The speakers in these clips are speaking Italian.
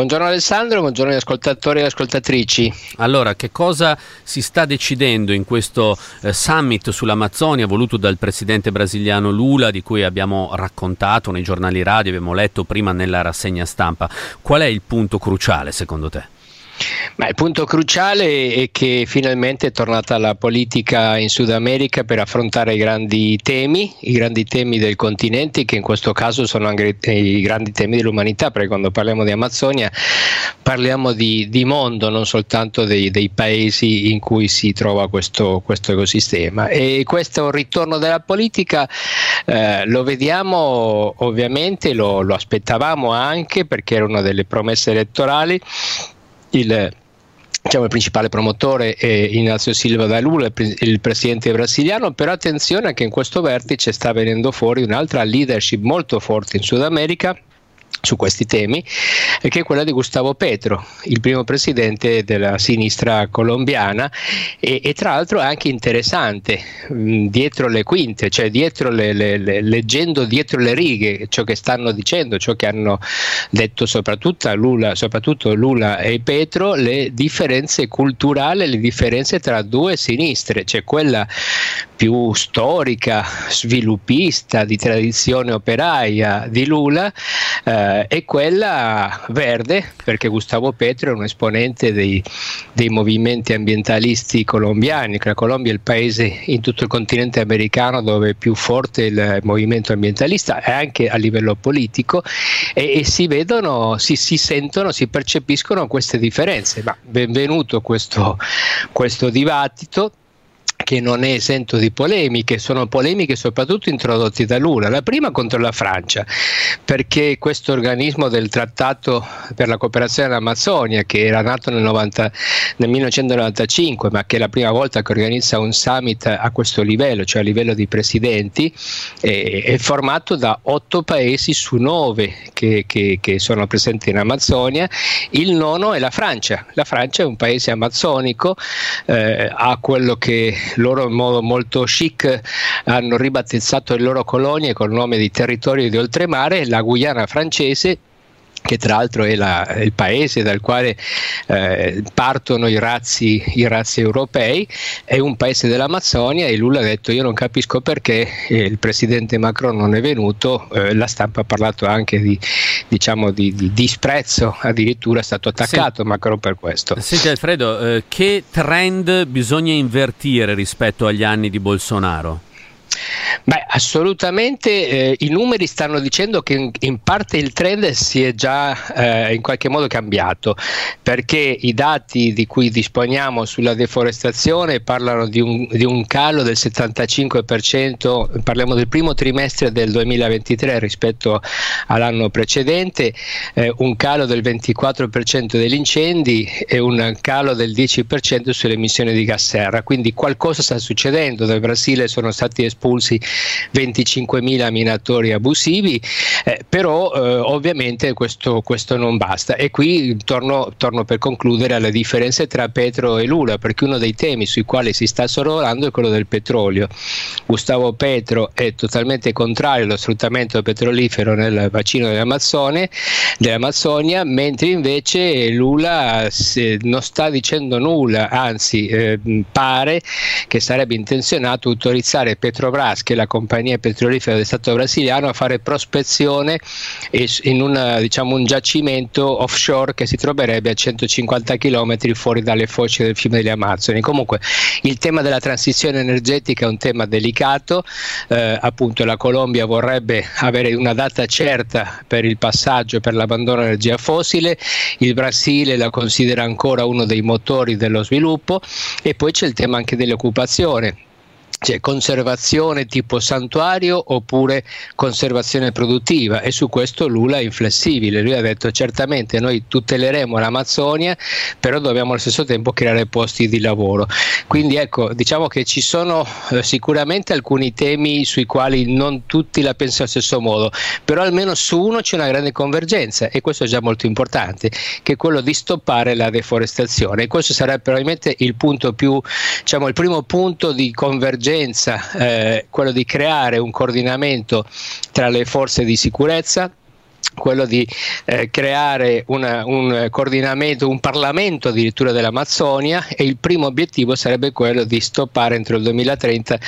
Buongiorno Alessandro, buongiorno agli ascoltatori e ascoltatrici. Allora, che cosa si sta decidendo in questo eh, summit sull'Amazzonia voluto dal presidente brasiliano Lula, di cui abbiamo raccontato nei giornali radio, abbiamo letto prima nella rassegna stampa? Qual è il punto cruciale secondo te? Ma il punto cruciale è che finalmente è tornata la politica in Sud America per affrontare i grandi temi, i grandi temi del continente, che in questo caso sono anche i grandi temi dell'umanità, perché quando parliamo di Amazzonia parliamo di, di mondo, non soltanto dei, dei, paesi in cui si trova questo, questo ecosistema. E questo ritorno della politica eh, lo vediamo ovviamente, lo, lo aspettavamo anche perché era una delle promesse elettorali il diciamo, il principale promotore è Ignazio Silva da Lula, il presidente brasiliano, però attenzione che in questo vertice sta venendo fuori un'altra leadership molto forte in Sud America su questi temi, che è quella di Gustavo Petro, il primo presidente della sinistra colombiana. E, e tra l'altro è anche interessante, mh, dietro le quinte, cioè dietro le, le, le, leggendo dietro le righe ciò che stanno dicendo, ciò che hanno detto soprattutto Lula, soprattutto Lula e Petro, le differenze culturali, le differenze tra due sinistre, cioè quella più storica, sviluppista, di tradizione operaia di Lula eh, e quella verde, perché Gustavo Petro è un esponente dei, dei movimenti ambientalisti colombiani, la Colombia è il paese in tutto il continente americano dove è più forte il movimento ambientalista e anche a livello politico e, e si vedono, si, si, sentono, si percepiscono queste differenze. Ma benvenuto questo, questo dibattito che non è esento di polemiche, sono polemiche soprattutto introdotte da Lula. La prima contro la Francia, perché questo organismo del Trattato per la cooperazione all'Amazzonia, che era nato nel, 90, nel 1995, ma che è la prima volta che organizza un summit a questo livello, cioè a livello di presidenti, è, è formato da otto paesi su nove che, che, che sono presenti in Amazzonia. Il nono è la Francia. La Francia è un paese amazzonico, eh, ha quello che loro in modo molto chic hanno ribattezzato le loro colonie col nome di territorio di oltremare, la Guyana francese che tra l'altro è la, il paese dal quale eh, partono i razzi, i razzi, europei, è un paese dell'Amazzonia e Lula ha detto io non capisco perché eh, il presidente Macron non è venuto, eh, la stampa ha parlato anche di, diciamo, di, di disprezzo, addirittura è stato attaccato sì. Macron per questo. Senti Alfredo, eh, che trend bisogna invertire rispetto agli anni di Bolsonaro? Beh, assolutamente eh, i numeri stanno dicendo che in, in, parte il trend si è già eh, in qualche modo cambiato perché i dati di cui disponiamo sulla deforestazione parlano di un, di un calo del 75%, parliamo del primo trimestre del 2023 rispetto all'anno precedente, eh, un calo del 24% degli incendi e un calo del 10% sulle emissioni di gas serra, quindi qualcosa sta succedendo, nel Brasile sono stati espulsi 25.000 minatori abusivi, eh, però eh, ovviamente questo, questo, non basta. E qui torno, torno, per concludere alle differenze tra Petro e Lula, perché uno dei temi sui quali si sta sorvolando è quello del petrolio. Gustavo Petro è totalmente contrario allo sfruttamento petrolifero nel bacino dell'Amazzonia, mentre invece Lula non sta dicendo nulla, anzi eh, pare che sarebbe intenzionato autorizzare Petrobras, che la compagnia petrolifera del Stato brasiliano, a fare prospezione in una, diciamo, un giacimento offshore che si troverebbe a 150 km fuori dalle foci del fiume delle Amazzoni. Comunque il tema della transizione energetica è un tema delicato, eh, appunto la Colombia vorrebbe avere una data certa per il passaggio, per l'abbandono dell'energia fossile, il Brasile la considera ancora uno dei motori dello sviluppo e poi c'è il tema anche dell'occupazione cioè conservazione tipo santuario oppure conservazione produttiva. E su questo Lula è inflessibile, lui ha detto certamente noi tuteleremo l'Amazzonia però dobbiamo allo stesso tempo creare posti di lavoro. Quindi ecco diciamo che ci sono eh, sicuramente alcuni temi sui quali non tutti la pensano allo stesso modo però almeno su uno c'è una grande convergenza e questo è già molto importante che è quello di stoppare la deforestazione. E questo sarà probabilmente il punto più diciamo il primo punto di convergenza urgenza eh, quello di creare un coordinamento tra le forze di sicurezza quello di eh, creare una, un coordinamento, un Parlamento addirittura dell'Amazzonia e il primo obiettivo sarebbe quello di stoppare entro il 2030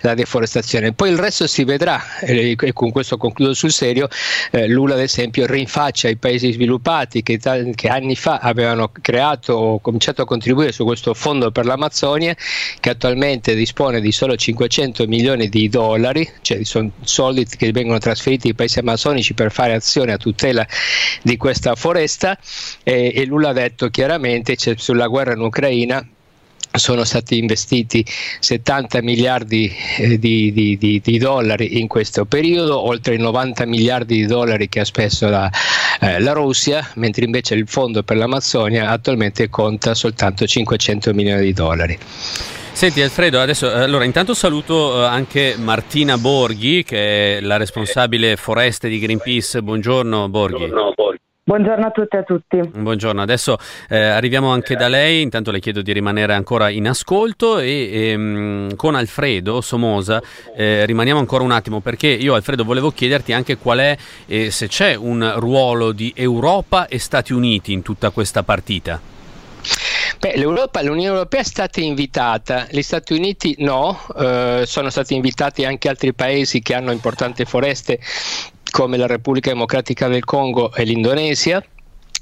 la deforestazione. Poi il resto si vedrà e, e con questo concludo sul serio, eh, Lula ad esempio rinfaccia i paesi sviluppati che, che, anni fa avevano creato o cominciato a contribuire su questo fondo per l'Amazzonia che attualmente dispone di solo 500 milioni di dollari, cioè sono soldi che vengono trasferiti ai paesi amazzonici per fare azione a tutela di questa foresta e, e Lula ha detto chiaramente cioè, sulla guerra in Ucraina sono stati investiti 70 miliardi eh, di, di, di, di, dollari in questo periodo, oltre i 90 miliardi di dollari che ha speso la, eh, la, Russia, mentre invece il fondo per l'Amazzonia attualmente conta soltanto 500 milioni di dollari. Senti Alfredo, adesso allora intanto saluto eh, anche Martina Borghi che è la responsabile foreste di Greenpeace. Buongiorno Borghi. Buongiorno, Borghi. Buongiorno a tutti e a tutti. Buongiorno, adesso eh, arriviamo anche da lei, intanto le chiedo di rimanere ancora in ascolto e ehm, con Alfredo Somosa eh, rimaniamo ancora un attimo perché io Alfredo volevo chiederti anche qual è, eh, se c'è un ruolo di Europa e Stati Uniti in tutta questa partita. Beh, l'Unione Europea è stata invitata, gli Stati Uniti no, eh, sono stati invitati anche altri paesi che hanno importanti foreste come la Repubblica Democratica del Congo e l'Indonesia.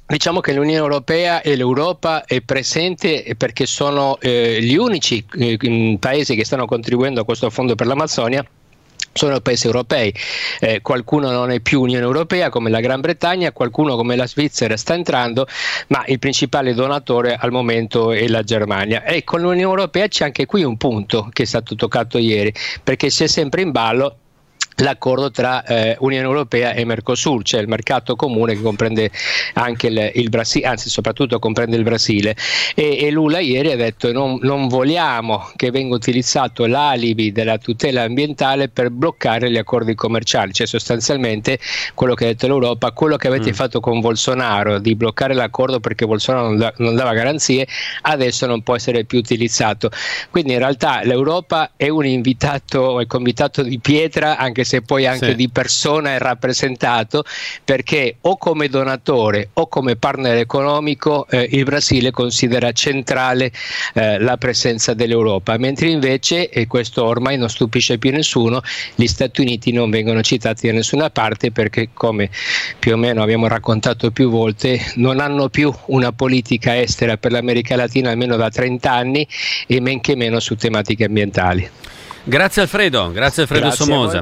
Diciamo che l'Unione Europea e l'Europa è presente perché sono eh, gli unici eh, paesi che stanno contribuendo a questo fondo per l'Amazzonia sono paesi europei, eh, qualcuno non è più Unione Europea come la Gran Bretagna, qualcuno come la Svizzera sta entrando, ma il principale donatore al momento è la Germania. E con l'Unione Europea c'è anche qui un punto che è stato toccato ieri, perché c'è sempre in ballo l'accordo tra eh, Unione Europea e Mercosur, cioè il mercato comune che comprende anche il, il Brasile, anzi soprattutto comprende il Brasile. E, e Lula ieri ha detto non, non vogliamo che venga utilizzato l'alibi della tutela ambientale per bloccare gli accordi commerciali, cioè sostanzialmente quello che ha detto l'Europa, quello che avete mm. fatto con Bolsonaro di bloccare l'accordo perché Bolsonaro non, da, non dava garanzie, adesso non può essere più utilizzato. Quindi in realtà l'Europa è un invitato, è convitato di pietra anche se se poi anche sì. di persona è rappresentato, perché o come donatore o come partner economico eh, il Brasile considera centrale eh, la presenza dell'Europa, mentre invece, e questo ormai non stupisce più nessuno, gli Stati Uniti non vengono citati da nessuna parte perché, come più o meno abbiamo raccontato più volte, non hanno più una politica estera per l'America Latina almeno da 30 anni e men che meno su tematiche ambientali. Grazie Alfredo, grazie Alfredo grazie Somosa.